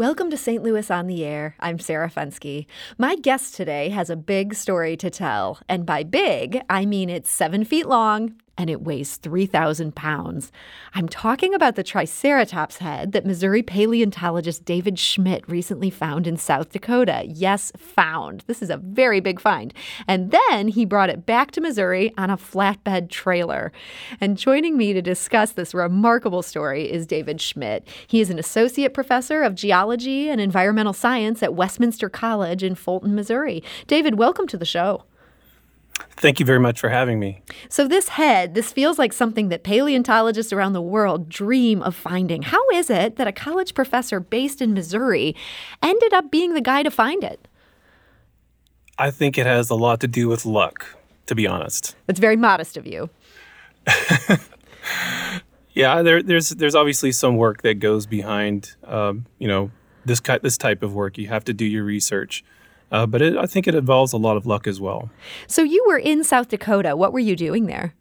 Welcome to St. Louis on the Air. I'm Sarah Fenske. My guest today has a big story to tell. And by big, I mean it's seven feet long and it weighs 3,000 pounds. I'm talking about the Triceratops head that Missouri paleontologist David Schmidt recently found in South Dakota. Yes, found. This is a very big find. And then he brought it back to Missouri on a flatbed trailer. And joining me to discuss this remarkable story is David Schmidt. He is an associate professor of geology and environmental science at Westminster College in Fulton, Missouri. David, welcome to the show. Thank you very much for having me. So, this head, this feels like something that paleontologists around the world dream of finding. How is it that a college professor based in Missouri ended up being the guy to find it? I think it has a lot to do with luck, to be honest. That's very modest of you. yeah, there, there's there's obviously some work that goes behind, um, you know, this this type of work. You have to do your research. Uh, but it, I think it involves a lot of luck as well. So you were in South Dakota. What were you doing there?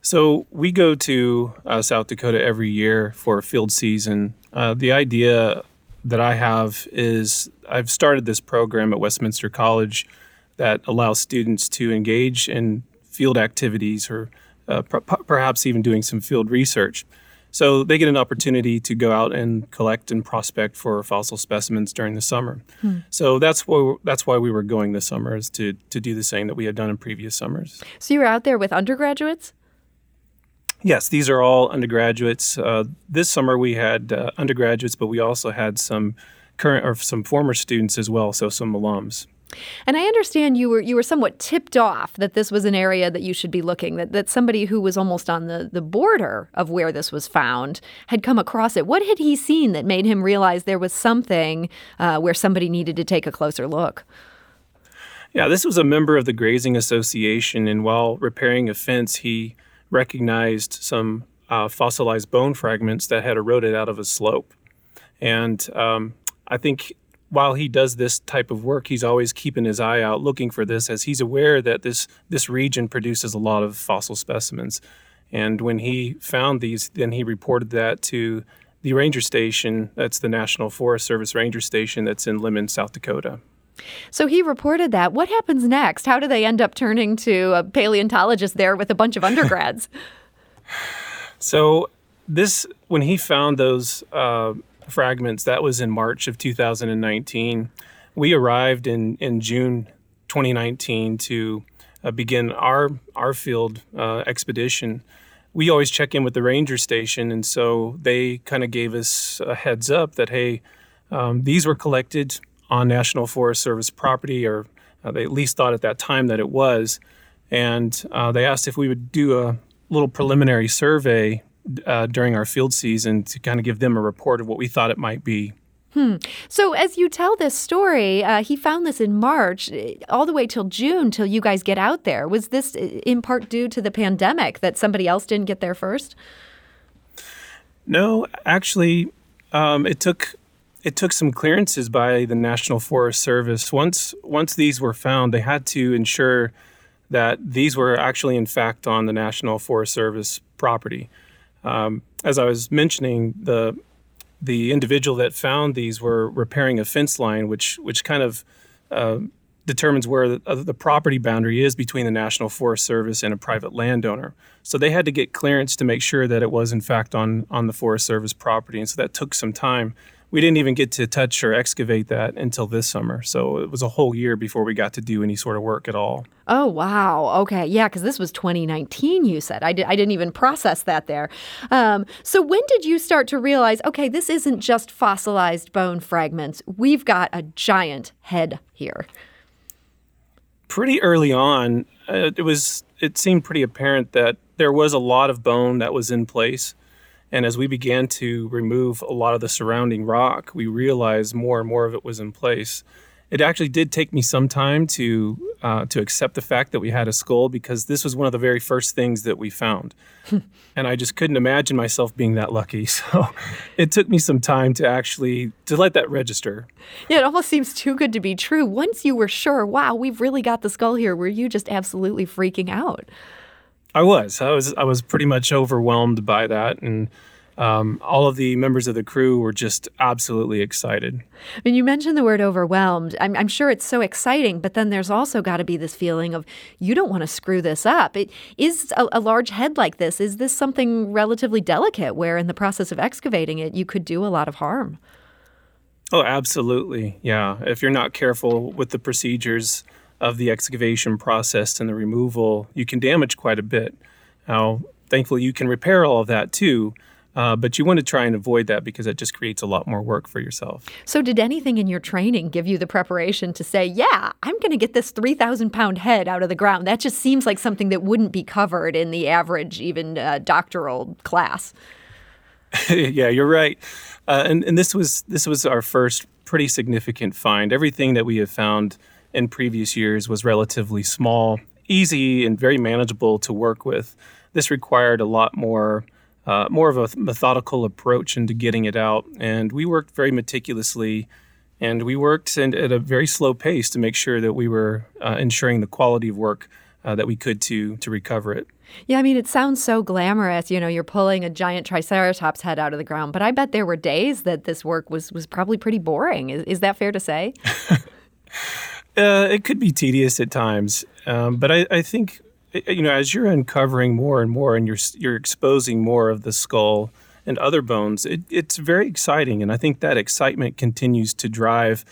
So we go to uh, South Dakota every year for a field season. Uh, the idea that I have is I've started this program at Westminster College that allows students to engage in field activities or uh, p- perhaps even doing some field research. So they get an opportunity to go out and collect and prospect for fossil specimens during the summer. Hmm. So that's why that's why we were going this summer is to to do the same that we had done in previous summers. So you were out there with undergraduates. Yes, these are all undergraduates. Uh, this summer we had uh, undergraduates, but we also had some current or some former students as well, so some alums. And I understand you were you were somewhat tipped off that this was an area that you should be looking, that, that somebody who was almost on the, the border of where this was found had come across it. What had he seen that made him realize there was something uh, where somebody needed to take a closer look? Yeah, this was a member of the Grazing Association, and while repairing a fence, he recognized some uh, fossilized bone fragments that had eroded out of a slope. And um, I think while he does this type of work, he's always keeping his eye out looking for this as he's aware that this this region produces a lot of fossil specimens. And when he found these, then he reported that to the ranger station, that's the National Forest Service ranger station that's in Lemmon, South Dakota. So he reported that. What happens next? How do they end up turning to a paleontologist there with a bunch of undergrads? so this, when he found those uh, fragments. That was in March of 2019. We arrived in, in June 2019 to uh, begin our, our field uh, expedition. We always check in with the ranger station, and so they kind of gave us a heads up that, hey, um, these were collected on National Forest Service property, or uh, they at least thought at that time that it was. And uh, they asked if we would do a little preliminary survey uh, during our field season to kind of give them a report of what we thought it might be. Hmm. So, as you tell this story, uh, he found this in March, eh, all the way till June, till you guys get out there. Was this eh, in part due to the pandemic that somebody else didn't get there first? No, actually, um, it took it took some clearances by the National Forest Service. Once once these were found, they had to ensure that these were actually, in fact, on the National Forest Service property. Um, as I was mentioning, the the individual that found these were repairing a fence line, which which kind of uh, determines where the, uh, the, property boundary is between the National Forest Service and a private landowner. So they had to get clearance to make sure that it was in fact on on the Forest Service property, and so that took some time we didn't even get to touch or excavate that until this summer. So it was a whole year before we got to do any sort of work at all. Oh, wow. Okay. Yeah, because this was 2019, you said. I, di- I didn't even process that there. Um, so when did you start to realize, okay, this isn't just fossilized bone fragments? We've got a giant head here. Pretty early on, uh, it was it seemed pretty apparent that there was a lot of bone that was in place and as we began to remove a lot of the surrounding rock, we realized more and more of it was in place. It actually did take me some time to uh, to accept the fact that we had a skull because this was one of the very first things that we found, and I just couldn't imagine myself being that lucky. So it took me some time to actually to let that register. Yeah, it almost seems too good to be true. Once you were sure, wow, we've really got the skull here, were you just absolutely freaking out? I was. I was. I was pretty much overwhelmed by that, and um, all of the members of the crew were just absolutely excited. And you mentioned the word overwhelmed. I'm, I'm sure it's so exciting, but then there's also got to be this feeling of you don't want to screw this up. It is a, a large head like this. Is this something relatively delicate where, in the process of excavating it, you could do a lot of harm? Oh, absolutely. Yeah. If you're not careful with the procedures of the excavation process and the removal, you can damage quite a bit. Now, thankfully, you can repair all of that too. Uh, but you want to try and avoid that because it just creates a lot more work for yourself. So, did anything in your training give you the preparation to say, yeah, I'm going to get this 3,000 pound head out of the ground? That just seems like something that wouldn't be covered in the average, even uh, doctoral class. yeah, you're right. Uh, and, and this was this was our first pretty significant find. Everything that we have found in previous years was relatively small, easy, and very manageable to work with. This required a lot more uh, more of a methodical approach into getting it out. And we worked very meticulously and we worked at a very slow pace to make sure that we were uh, ensuring the quality of work uh, that we could to to recover it. Yeah, I mean, it sounds so glamorous. You know, you're pulling a giant triceratops head out of the ground, but I bet there were days that this work was was probably pretty boring. Is, is that fair to say? uh, it could be tedious at times, um, but I, I think you know, as you're uncovering more and more, and you're you're exposing more of the skull and other bones, it, it's very exciting, and I think that excitement continues to drive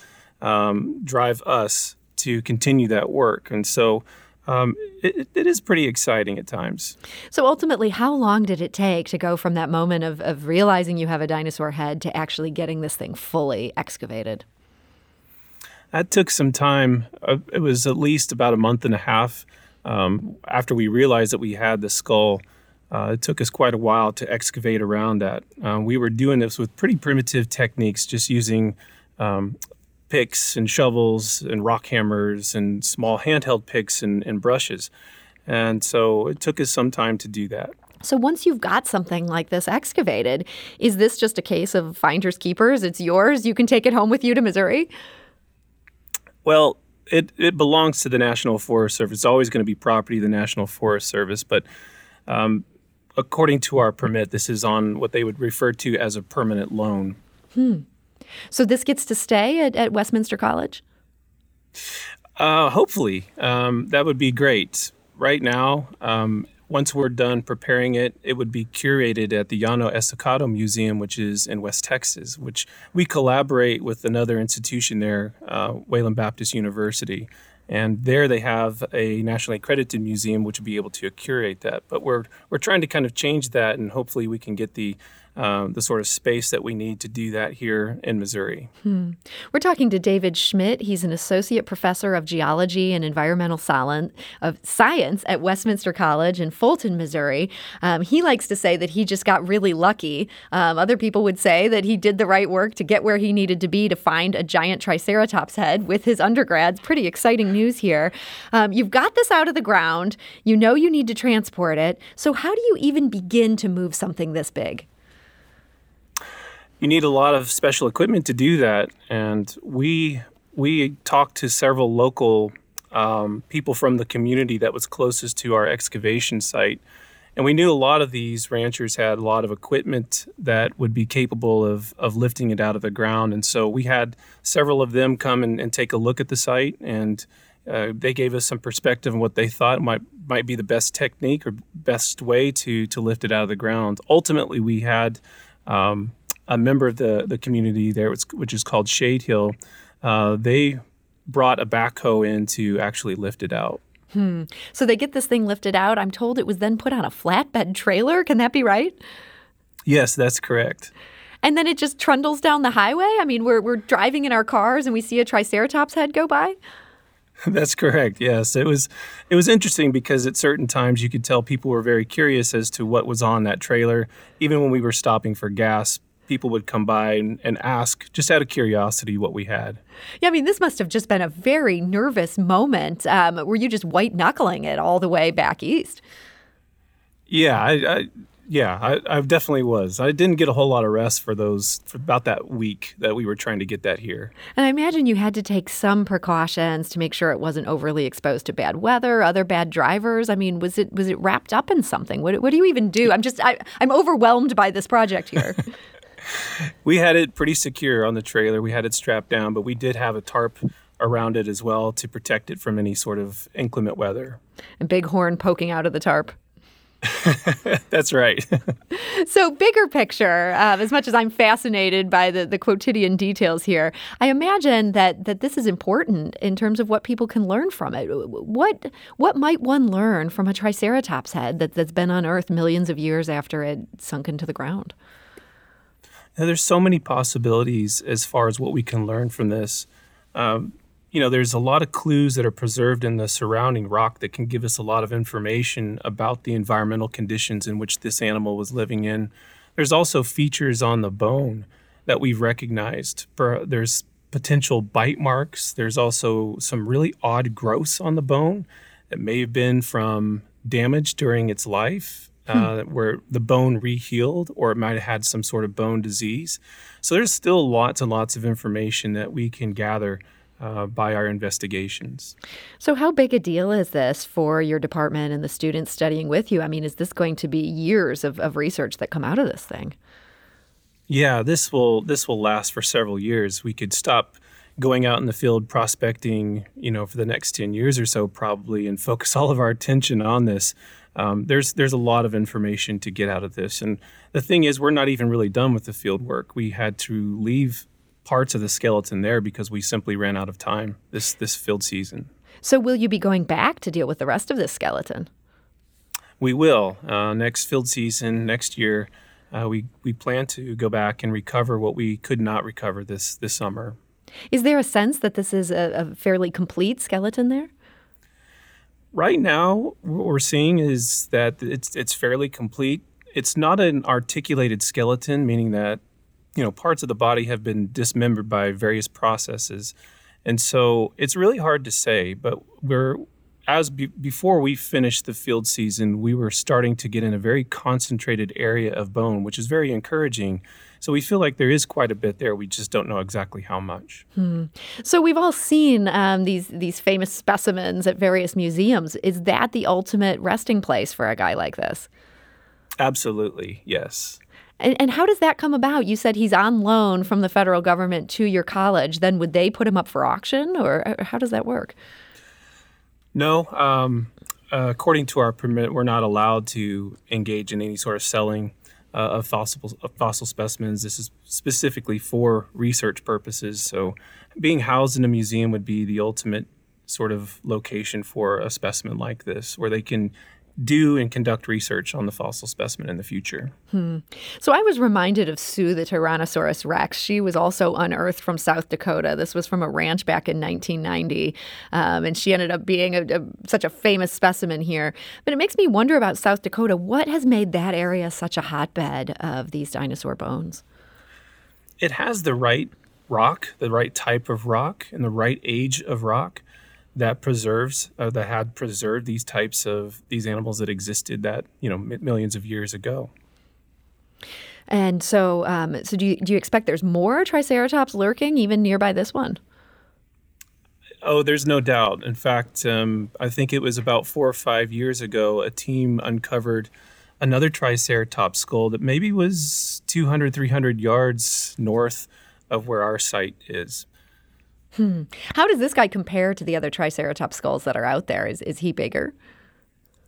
um, drive us to continue that work, and so. Um, it, it is pretty exciting at times. So ultimately, how long did it take to go from that moment of, of realizing you have a dinosaur head to actually getting this thing fully excavated? That took some time. Uh, it was at least about a month and a half um, after we realized that we had the skull, uh, it took us quite a while to excavate around that. Uh, we were doing this with pretty primitive techniques, just using um, picks and shovels and rock hammers and small handheld picks and, and brushes. And so it took us some time to do that. So once you've got something like this excavated, is this just a case of finders keepers? It's yours. You can take it home with you to Missouri. Well, it, it belongs to the National Forest Service. It's always going to be property of the National Forest Service, but um, according to our permit, this is on what they would refer to as a permanent loan. Hmm. So this gets to stay at, at Westminster College? Uh, hopefully. Um, that would be great. Right now, um, once we're done preparing it, it would be curated at the Llano Estacado Museum, which is in West Texas, which we collaborate with another institution there, uh, Wayland Baptist University. And there they have a nationally accredited museum which would be able to curate that. But we're, we're trying to kind of change that, and hopefully we can get the um, the sort of space that we need to do that here in Missouri. Hmm. We're talking to David Schmidt. He's an associate professor of geology and environmental science at Westminster College in Fulton, Missouri. Um, he likes to say that he just got really lucky. Um, other people would say that he did the right work to get where he needed to be to find a giant triceratops head with his undergrads. Pretty exciting news here. Um, you've got this out of the ground. You know you need to transport it. So, how do you even begin to move something this big? You need a lot of special equipment to do that. And we we talked to several local um, people from the community that was closest to our excavation site. And we knew a lot of these ranchers had a lot of equipment that would be capable of, of lifting it out of the ground. And so we had several of them come and, and take a look at the site, and uh, they gave us some perspective on what they thought might might be the best technique or best way to to lift it out of the ground. Ultimately, we had um, a member of the, the community there, which is called Shade Hill, uh, they brought a backhoe in to actually lift it out. Hmm. So they get this thing lifted out. I'm told it was then put on a flatbed trailer. Can that be right? Yes, that's correct. And then it just trundles down the highway? I mean, we're, we're driving in our cars and we see a Triceratops head go by? That's correct. Yes, it was. It was interesting because at certain times you could tell people were very curious as to what was on that trailer. Even when we were stopping for gas, people would come by and, and, ask, just out of curiosity, what we had. Yeah, I mean, this must have just been a very nervous moment. Um, were you just white knuckling it all the way back east? Yeah, I, I, yeah, I, I, definitely was. I didn't get a whole lot of rest for those for about that week that we were trying to get that here. And I imagine you had to take some precautions to make sure it wasn't overly exposed to bad weather, other bad drivers. I mean, was it was it wrapped up in something? What, what do you even do? I'm just I, I'm overwhelmed by this project here. we had it pretty secure on the trailer. We had it strapped down, but we did have a tarp around it as well to protect it from any sort of inclement weather. And big horn poking out of the tarp. That's right. so, bigger picture, um, as much as I'm fascinated by the, the quotidian details here, I imagine that, that this is important in terms of what people can learn from it. What, what might one learn from a Triceratops head that, that's been unearthed millions of years after it sunk into the ground? There's so many possibilities as far as what we can learn from this. Um, you know, there's a lot of clues that are preserved in the surrounding rock that can give us a lot of information about the environmental conditions in which this animal was living in. There's also features on the bone that we've recognized. There's potential bite marks. There's also some really odd growths on the bone that may have been from damage during its life, hmm. uh, where the bone rehealed, or it might have had some sort of bone disease. So there's still lots and lots of information that we can gather uh, by our investigations. So, how big a deal is this for your department and the students studying with you? I mean, is this going to be years of, of research that come out of this thing? Yeah, this will this will last for several years. We could stop going out in the field prospecting, you know, for the next ten years or so, probably, and focus all of our attention on this. Um, there's there's a lot of information to get out of this, and the thing is, we're not even really done with the field work. We had to leave parts of the skeleton there because we simply ran out of time this this field season. So will you be going back to deal with the rest of this skeleton? We will. Uh, next field season, next year, uh, we we plan to go back and recover what we could not recover this this summer. Is there a sense that this is a, a fairly complete skeleton there? Right now, what we're seeing is that it's it's fairly complete. It's not an articulated skeleton, meaning that you know parts of the body have been dismembered by various processes and so it's really hard to say but we're as be, before we finished the field season we were starting to get in a very concentrated area of bone which is very encouraging so we feel like there is quite a bit there. We just don't know exactly how much. Hmm. So we've all seen um, these these famous specimens at various museums. Is that the ultimate resting place for a guy like this? Absolutely, yes. And, and how does that come about? You said he's on loan from the federal government to your college. Then would they put him up for auction, or how does that work? No. Um, uh, according to our permit, we're not allowed to engage in any sort of selling uh, of fossil of fossil specimens. This is specifically for research purposes. So, being housed in a museum would be the ultimate sort of location for a specimen like this, where they can do and conduct research on the fossil specimen in the future. Hmm. So I was reminded of Sue the Tyrannosaurus rex. She was also unearthed from South Dakota. This was from a ranch back in 1990, um, and she ended up being a, a, such a famous specimen here. But it makes me wonder about South Dakota. What has made that area such a hotbed of these dinosaur bones? It has the right rock, the right type of rock, and the right age of rock that preserves uh, that had preserved these types of these animals that existed that you know millions of years ago. And so, um, so do you, do you expect there's more Triceratops lurking even nearby this one? Oh, there's no doubt. In fact, um, I think it was about four or five years ago, a team uncovered another Triceratops skull that maybe was 200, 300 yards north of where our site is. Hmm. How does this guy compare to the other Triceratops skulls that are out there? Is is he bigger?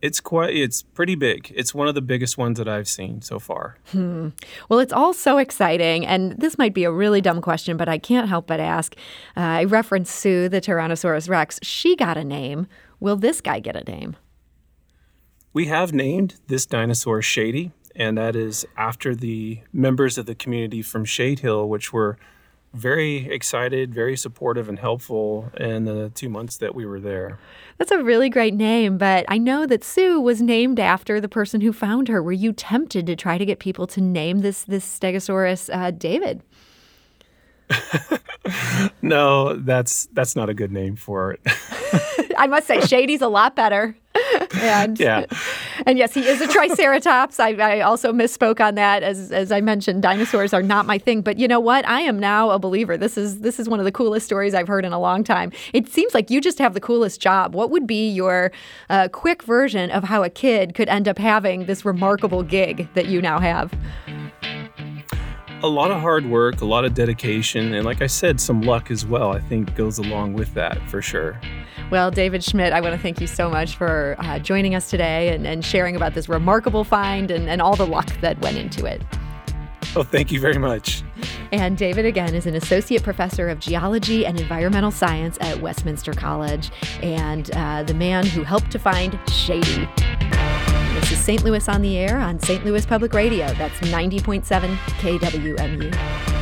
It's quite. It's pretty big. It's one of the biggest ones that I've seen so far. Hmm. Well, it's all so exciting, and this might be a really dumb question, but I can't help but ask. Uh, I referenced Sue, the Tyrannosaurus Rex. She got a name. Will this guy get a name? We have named this dinosaur Shady, and that is after the members of the community from Shade Hill, which were very excited, very supportive, and helpful in the two months that we were there. That's a really great name, but I know that Sue was named after the person who found her. Were you tempted to try to get people to name this this Stegosaurus uh, David? no, that's that's not a good name for it. I must say, Shady's a lot better. and yeah, And yes, he is a triceratops. I, I, also misspoke on that. As as I mentioned, dinosaurs are not my thing. But you know what? I am now a believer. This is this is one of the coolest stories I've heard in a long time. It seems like you just have the coolest job. What would be your uh, quick version of how a kid could end up having this remarkable gig that you now have? A lot of hard work, a lot of dedication, and like I said, some luck as well, I think goes along with that for sure. Well, David Schmidt, I want to thank you so much for uh, joining us today and, and sharing about this remarkable find and, and all the luck that went into it. Oh, thank you very much. And David, again, is an associate professor of geology and environmental science at Westminster College and uh, the man who helped to find Shady. St. Louis on the Air on St. Louis Public Radio. That's 90.7 KWMU.